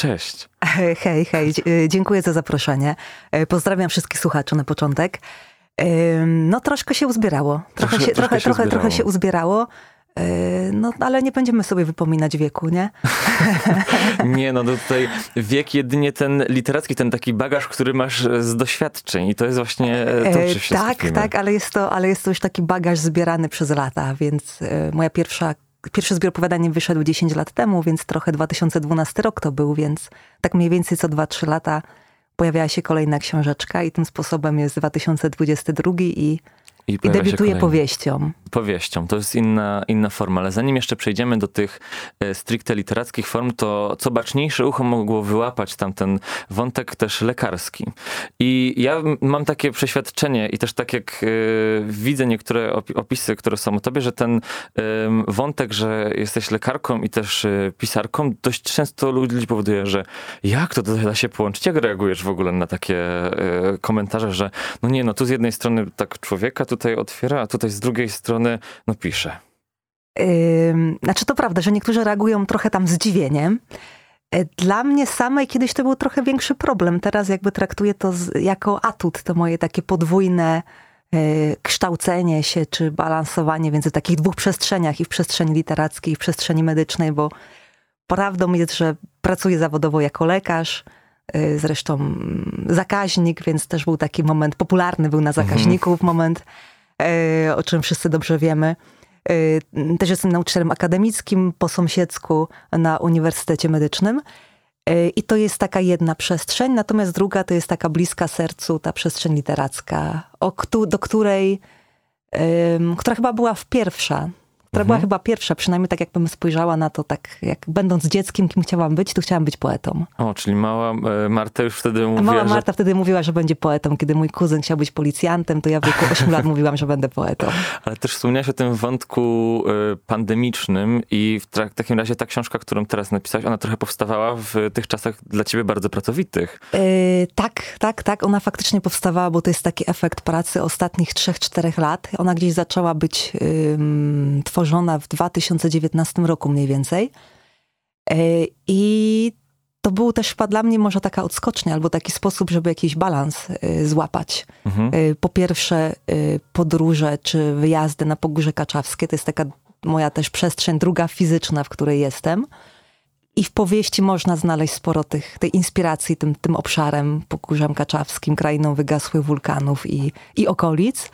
cześć. Hej, hej, dziękuję za zaproszenie. Pozdrawiam wszystkich słuchaczy na początek. No troszkę się uzbierało. Trochę, trochę się, trochę, się trochę, trochę się uzbierało. No, ale nie będziemy sobie wypominać wieku, nie? nie, no tutaj wiek jedynie ten literacki, ten taki bagaż, który masz z doświadczeń i to jest właśnie to, czy się Tak, skupimy. tak, ale jest, to, ale jest to już taki bagaż zbierany przez lata, więc e, moja pierwsza Pierwszy zbiór opowiadań wyszedł 10 lat temu, więc trochę 2012 rok to był, więc tak mniej więcej co 2-3 lata pojawiała się kolejna książeczka i tym sposobem jest 2022 i i, I debiutuje powieścią. Powieścią, to jest inna, inna forma, ale zanim jeszcze przejdziemy do tych e, stricte literackich form, to co baczniejsze ucho mogło wyłapać tamten wątek też lekarski. I ja mam takie przeświadczenie i też tak jak y, widzę niektóre opisy, które są o tobie, że ten y, wątek, że jesteś lekarką i też y, pisarką, dość często ludzi powoduje, że jak to da się połączyć? Jak reagujesz w ogóle na takie komentarze, że no nie, no tu z jednej strony tak człowieka, tutaj otwiera, a tutaj z drugiej strony no pisze. Yy, znaczy to prawda, że niektórzy reagują trochę tam zdziwieniem. E, dla mnie samej kiedyś to był trochę większy problem. Teraz jakby traktuję to z, jako atut, to moje takie podwójne y, kształcenie się, czy balansowanie między takich dwóch przestrzeniach i w przestrzeni literackiej, i w przestrzeni medycznej, bo prawdą jest, że pracuję zawodowo jako lekarz, zresztą zakaźnik, więc też był taki moment, popularny był na zakaźników mhm. moment, y, o czym wszyscy dobrze wiemy. Y, też jestem nauczycielem akademickim po sąsiedzku na Uniwersytecie Medycznym. I to jest taka jedna przestrzeń, natomiast druga to jest taka bliska sercu, ta przestrzeń literacka, do której, która chyba była w pierwsza, która mhm. była chyba pierwsza, przynajmniej tak jakbym spojrzała na to, tak jak będąc dzieckiem, kim chciałam być, to chciałam być poetą. O, czyli mała e, Marta już wtedy mówiła, Mała Marta że... wtedy mówiła, że będzie poetą. Kiedy mój kuzyn chciał być policjantem, to ja w wieku 8 lat mówiłam, że będę poetą. Ale też wspomniałaś o tym wątku e, pandemicznym i w takim razie ta książka, którą teraz napisałaś, ona trochę powstawała w tych czasach dla ciebie bardzo pracowitych. Yy, tak, tak, tak. Ona faktycznie powstawała, bo to jest taki efekt pracy ostatnich 3-4 lat. Ona gdzieś zaczęła być yy, stworzona w 2019 roku mniej więcej. E, I to był też chyba dla mnie może taka odskocznia, albo taki sposób, żeby jakiś balans e, złapać. Mhm. E, po pierwsze, podróże czy wyjazdy na Pogórze Kaczawskie, to jest taka moja też przestrzeń druga fizyczna, w której jestem. I w powieści można znaleźć sporo tych, tej inspiracji tym, tym obszarem, Pogórzem Kaczawskim, krainą wygasłych wulkanów i, i okolic.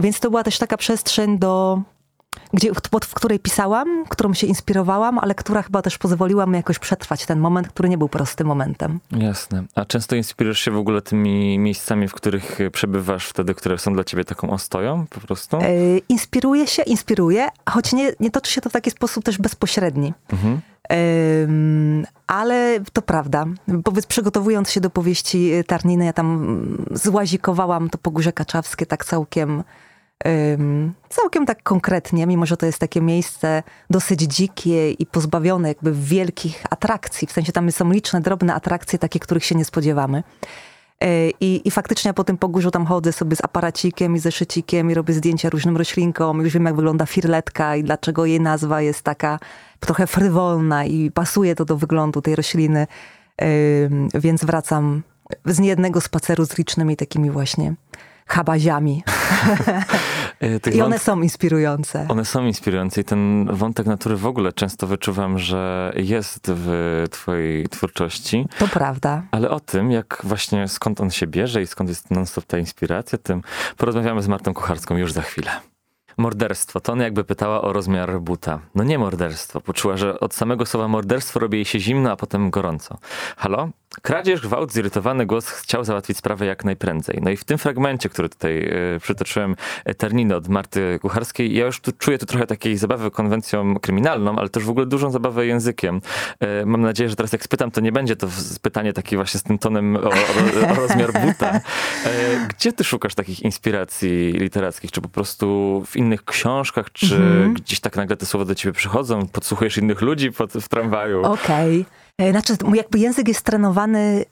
Więc to była też taka przestrzeń do gdzie, w, której pisałam, którą się inspirowałam, ale która chyba też pozwoliła mi jakoś przetrwać ten moment, który nie był prostym momentem. Jasne. A często inspirujesz się w ogóle tymi miejscami, w których przebywasz wtedy, które są dla ciebie taką ostoją po prostu? E, inspiruję się, inspiruję, choć nie, nie toczy się to w taki sposób też bezpośredni. Mhm. ale to prawda. Powiedz, przygotowując się do powieści Tarniny, ja tam złazikowałam to Pogórze Kaczawskie tak całkiem całkiem tak konkretnie, mimo że to jest takie miejsce dosyć dzikie i pozbawione jakby wielkich atrakcji. W sensie tam są liczne, drobne atrakcje, takie, których się nie spodziewamy. E, I, I faktycznie po tym pogórzu tam chodzę sobie z aparacikiem i zeszycikiem i robię zdjęcia różnym roślinkom. Już wiem, jak wygląda firletka i dlaczego jej nazwa jest taka trochę frywolna i pasuje to do wyglądu tej rośliny. Więc wracam z niejednego spaceru z licznymi takimi właśnie habaziami. E, I one są inspirujące. One są inspirujące i ten wątek natury w ogóle często wyczuwam, że jest w twojej twórczości. To prawda. Ale o tym, jak właśnie skąd on się bierze i skąd jest non-stop ta inspiracja, tym porozmawiamy z Martą Kucharską już za chwilę. Morderstwo. To ona jakby pytała o rozmiar buta. No nie morderstwo. Poczuła, że od samego słowa morderstwo robi jej się zimno, a potem gorąco. Halo? Kradzież, gwałt, zirytowany głos chciał załatwić sprawę jak najprędzej. No i w tym fragmencie, który tutaj y, przytoczyłem, terminy od Marty Kucharskiej, ja już tu czuję tu trochę takiej zabawy konwencją kryminalną, ale też w ogóle dużą zabawę językiem. Y, mam nadzieję, że teraz jak spytam, to nie będzie to pytanie takie właśnie z tym tonem o, o, o rozmiar buta. Y, gdzie ty szukasz takich inspiracji literackich? Czy po prostu w innych książkach, czy mhm. gdzieś tak nagle te słowa do ciebie przychodzą? Podsłuchujesz innych ludzi pod, w tramwaju? Okej. Okay. E, znaczy, jakby język jest trenowany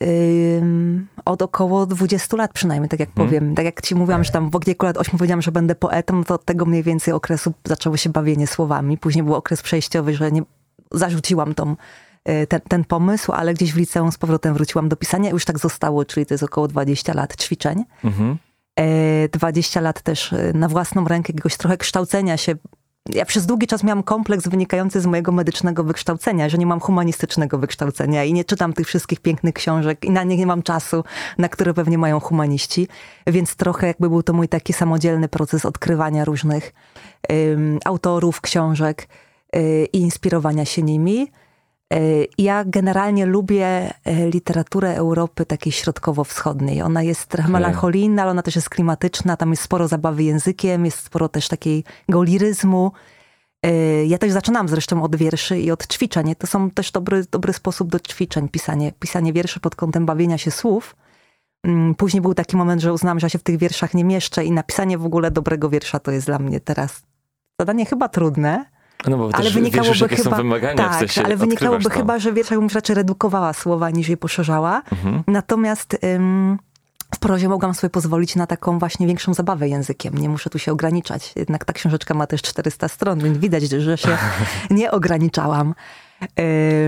od około 20 lat przynajmniej, tak jak hmm. powiem. Tak jak ci mówiłam, że tam w wieku lat 8 powiedziałam, że będę poetą, to od tego mniej więcej okresu zaczęło się bawienie słowami. Później był okres przejściowy, że nie, zarzuciłam tą e, ten, ten pomysł, ale gdzieś w liceum z powrotem wróciłam do pisania. Już tak zostało, czyli to jest około 20 lat ćwiczeń. Mhm. 20 lat też na własną rękę jakiegoś trochę kształcenia się ja przez długi czas miałam kompleks wynikający z mojego medycznego wykształcenia, że nie mam humanistycznego wykształcenia i nie czytam tych wszystkich pięknych książek i na nie nie mam czasu, na które pewnie mają humaniści. Więc trochę jakby był to mój taki samodzielny proces odkrywania różnych um, autorów, książek y, i inspirowania się nimi. E, ja generalnie lubię e, literaturę Europy takiej środkowo-wschodniej. Ona jest trochę melancholijna, ale ona też jest klimatyczna. Tam jest sporo zabawy językiem, jest sporo też takiego liryzmu. E, ja też zaczynam zresztą od wierszy i od ćwiczeń. To są też dobry, dobry sposób do ćwiczeń, pisanie, pisanie wierszy pod kątem bawienia się słów. Mm, później był taki moment, że uznałam, że ja się w tych wierszach nie mieszczę i napisanie w ogóle dobrego wiersza to jest dla mnie teraz zadanie chyba trudne. No bo ale wynikałoby wiesz, chyba, wymagania, tak, w ale wynikałoby to. chyba, że wierszach bym raczej redukowała słowa niż je poszerzała. Mhm. Natomiast ym, w prozie mogłam sobie pozwolić na taką właśnie większą zabawę językiem. Nie muszę tu się ograniczać. Jednak ta książeczka ma też 400 stron, więc widać, że się nie ograniczałam.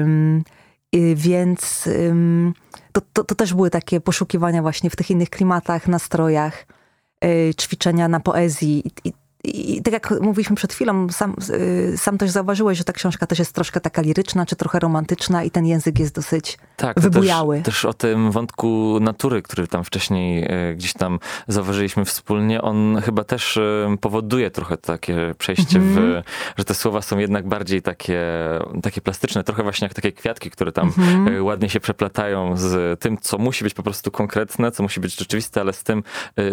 Ym, więc ym, to, to, to, też były takie poszukiwania właśnie w tych innych klimatach, nastrojach, y, ćwiczenia na poezji. I, i tak jak mówiliśmy przed chwilą, sam, y, sam też zauważyłeś, że ta książka też jest troszkę taka liryczna, czy trochę romantyczna i ten język jest dosyć tak, wybujały. Też, też o tym wątku natury, który tam wcześniej e, gdzieś tam zauważyliśmy wspólnie, on chyba też e, powoduje trochę takie przejście mm -hmm. w, mhm. że te słowa są jednak bardziej takie, takie plastyczne, trochę właśnie jak takie kwiatki, które tam mm -hmm. ładnie się przeplatają z tym, co musi być po prostu konkretne, co musi być rzeczywiste, ale z tym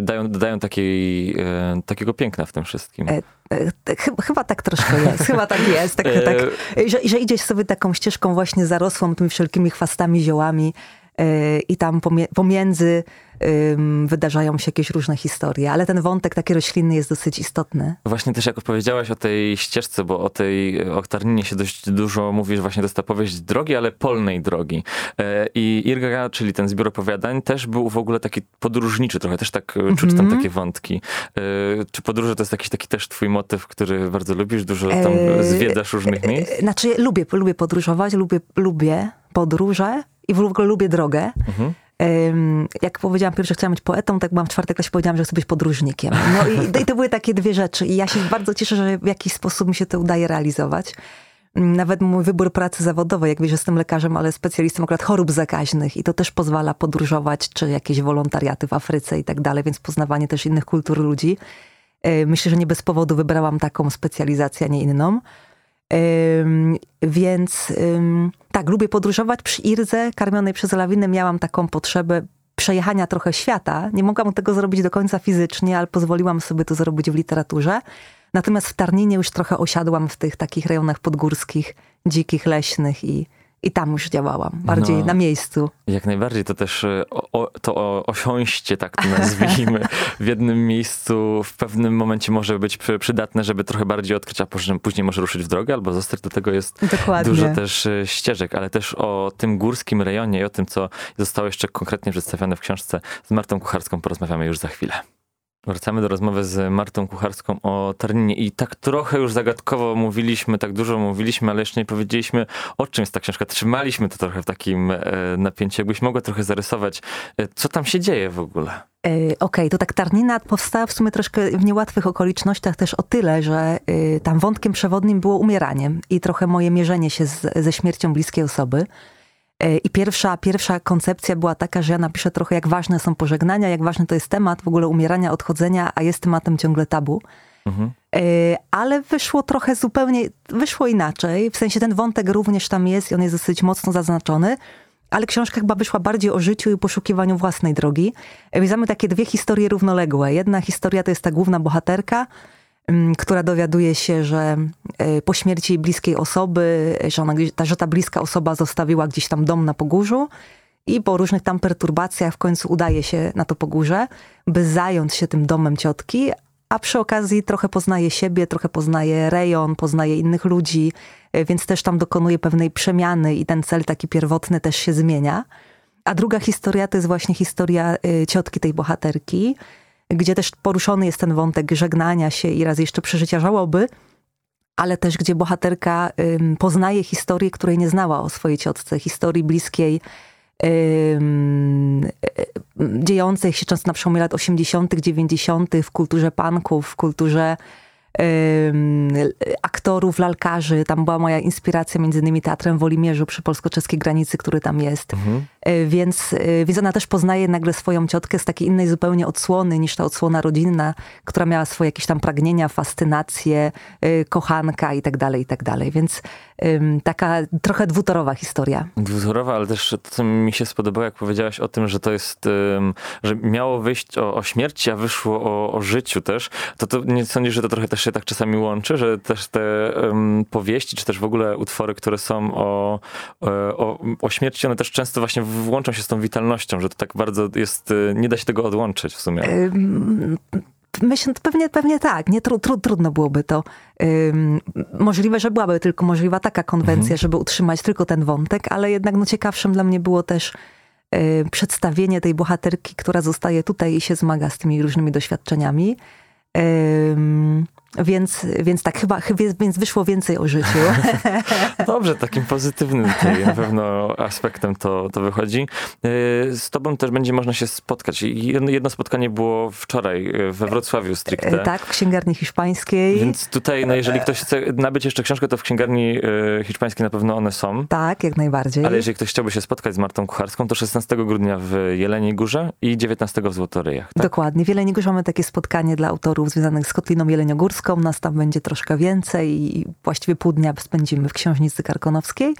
dają, dodają takiej, takiego piękna w tym wszystkim e, chyba tak troszkę jest, chyba tak jest. Tak, tak, że, że idziesz sobie taką ścieżką właśnie zarosłą tymi wszelkimi chwastami, ziołami i tam pomiędzy wydarzają się jakieś różne historie, ale ten wątek taki roślinny jest dosyć istotny. Właśnie też jak opowiedziałaś o tej ścieżce, bo o tej oktarninie się dość dużo mówisz, właśnie to jest ta powieść drogi, ale polnej drogi. E, I Irga, czyli ten zbiór opowiadań, też był w ogóle taki podróżniczy trochę, też tak mm -hmm. czuć tam mhm. takie wątki. E, czy podróże to jest jakiś taki też twój motyw, który bardzo lubisz, dużo tam zwiedzasz różnych miejsc? Znaczy lubię, lubię podróżować, lubię, lubię podróże i w ogóle lubię drogę. Mhm jak powiedziałam pierwsze, że chciałam być poetą, tak byłam w czwartej klasie, powiedziałam, że chcę być podróżnikiem. No i, i to były takie dwie rzeczy. I ja się bardzo cieszę, że w jakiś sposób mi się to udaje realizować. Nawet mój wybór pracy zawodowej, jak wiesz, jestem lekarzem, ale specjalistą akurat chorób zakaźnych i to też pozwala podróżować, czy jakieś wolontariaty w Afryce i tak dalej, więc poznawanie też innych kultur ludzi. Myślę, że nie bez powodu wybrałam taką specjalizację, a nie inną. Więc tak, lubię podróżować. Przy Irdze, karmionej przez lawinę, miałam taką potrzebę przejechania trochę świata. Nie mogłam tego zrobić do końca fizycznie, ale pozwoliłam sobie to zrobić w literaturze. Natomiast w Tarninie już trochę osiadłam w tych takich rejonach podgórskich, dzikich, leśnych i, i tam już działałam, bardziej no, na miejscu. Jak najbardziej, to też e, o, to osiąście, tak to nazwijmy, w jednym miejscu w pewnym momencie może być przydatne, żeby trochę bardziej odkryć, a później może ruszyć w drogę albo zostać. Do tego jest Dokładnie. dużo też e, ścieżek, ale też o tym górskim rejonie i o tym, co zostało jeszcze konkretnie przedstawione w książce z Martą Kucharską porozmawiamy już za chwilę. Wracamy do rozmowy z Martą Kucharską o Tarninie i tak trochę już zagadkowo mówiliśmy, tak dużo mówiliśmy, ale jeszcze nie powiedzieliśmy o czym jest ta książka. Trzymaliśmy to trochę w takim e, napięciu. Jakbyś mogła trochę zarysować, e, co tam się dzieje w ogóle? E, okej, okay, to tak Tarnina powstała w sumie troszkę w niełatwych okolicznościach też o tyle, że tam wątkiem przewodnim było umieranie i trochę moje mierzenie się z, ze śmiercią bliskiej osoby. E, I pierwsza, pierwsza koncepcja była taka, że ja napiszę trochę, jak ważne są pożegnania, jak ważny to jest temat w ogóle umierania, odchodzenia, a jest tematem ciągle tabu. Mhm. E, ale wyszło trochę zupełnie, wyszło inaczej. W sensie ten wątek również tam jest i on jest dosyć mocno zaznaczony. Ale książka chyba wyszła bardziej o życiu i poszukiwaniu własnej drogi. E, więc mamy takie dwie historie równoległe. Jedna historia to jest ta główna bohaterka, która dowiaduje się, że e, po śmierci bliskiej osoby, że, ona, że ta bliska osoba zostawiła gdzieś tam dom na Pogórzu i po różnych tam perturbacjach w końcu udaje się na to Pogórze, by zająć się tym domem ciotki, a przy okazji trochę poznaje siebie, trochę poznaje rejon, poznaje innych ludzi, e, więc też tam dokonuje pewnej przemiany i ten cel taki pierwotny też się zmienia. A druga historia to jest właśnie historia e, ciotki tej bohaterki, gdzie też poruszony jest ten wątek żegnania się i raz jeszcze przeżycia żałoby, ale też gdzie bohaterka poznaje historię, której nie znała o swojej ciotce, historii bliskiej, ym, y, dziejącej się często na przełomie lat 80., 90. w kulturze punków, w kulturze aktorów, lalkarzy. Tam była moja inspiracja między innymi Teatrem w Olimierzu przy polsko-czeskiej granicy, który tam jest. Mhm. E, więc, e, więc ona też poznaje nagle swoją ciotkę z takiej innej zupełnie odsłony niż ta odsłona rodzinna, która miała swoje jakieś tam pragnienia, fascynacje, e, kochanka i tak dalej, i tak dalej. Więc taka trochę dwutorowa historia. Dwutorowa, ale też to, co mi się spodobało, jak powiedziałaś o tym, że to jest, że miało wyjść o, o śmierci, a wyszło o, o życiu też, to, to nie sądzisz, że to trochę też się tak czasami łączy, że też te powieści, czy też w ogóle utwory, które są o, o, o śmierci, one też często właśnie włączą się z tą witalnością, że to tak bardzo jest, y, nie da się tego odłączyć w sumie. Myślę, pewnie, pewnie tak. Nie, tru, tru, trudno byłoby to. Ym, możliwe, że byłaby tylko możliwa taka konwencja, mhm. żeby utrzymać tylko ten wątek, ale jednak no, ciekawszym dla mnie było też y, przedstawienie tej bohaterki, która zostaje tutaj i się zmaga z tymi różnymi doświadczeniami. Ym, więc, więc tak, chyba, więc wyszło więcej o życiu. Dobrze, takim pozytywnym tutaj na pewno aspektem to, to wychodzi. Y, z tobą też będzie można się spotkać. Jedno spotkanie było wczoraj y, we Wrocławiu stricte. Y, tak, w księgarni hiszpańskiej. Więc tutaj, no jeżeli ktoś chce nabyć jeszcze książkę, to w księgarni hiszpańskiej na pewno one są. Tak, jak najbardziej. Ale jeżeli ktoś chciałby się spotkać z Martą Kucharską, to 16 grudnia w Jeleniej Górze i 19 w Złotoryjach. Tak? Dokładnie. W Jeleniej Górze mamy takie spotkanie dla autorów związanych z Kotliną Jeleniogórską Karkonowską, nas tam będzie troszkę więcej i właściwie pół dnia spędzimy w Książnicy Karkonowskiej.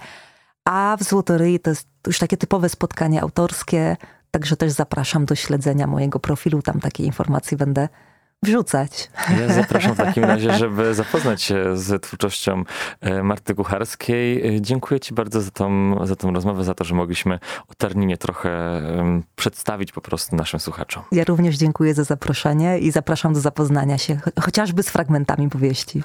A w Złotoryi to jest już takie typowe spotkanie autorskie, także też zapraszam do śledzenia mojego profilu, tam takie informacje będę wrzucać. Ja zapraszam w takim razie, żeby zapoznać się z twórczością e, Marty Kucharskiej. E, dziękuję Ci bardzo za tą, za tą rozmowę, za to, że mogliśmy o Tarninie trochę przedstawić po prostu naszym słuchaczom. Ja również dziękuję za zaproszenie i zapraszam do zapoznania się chociażby z fragmentami powieści.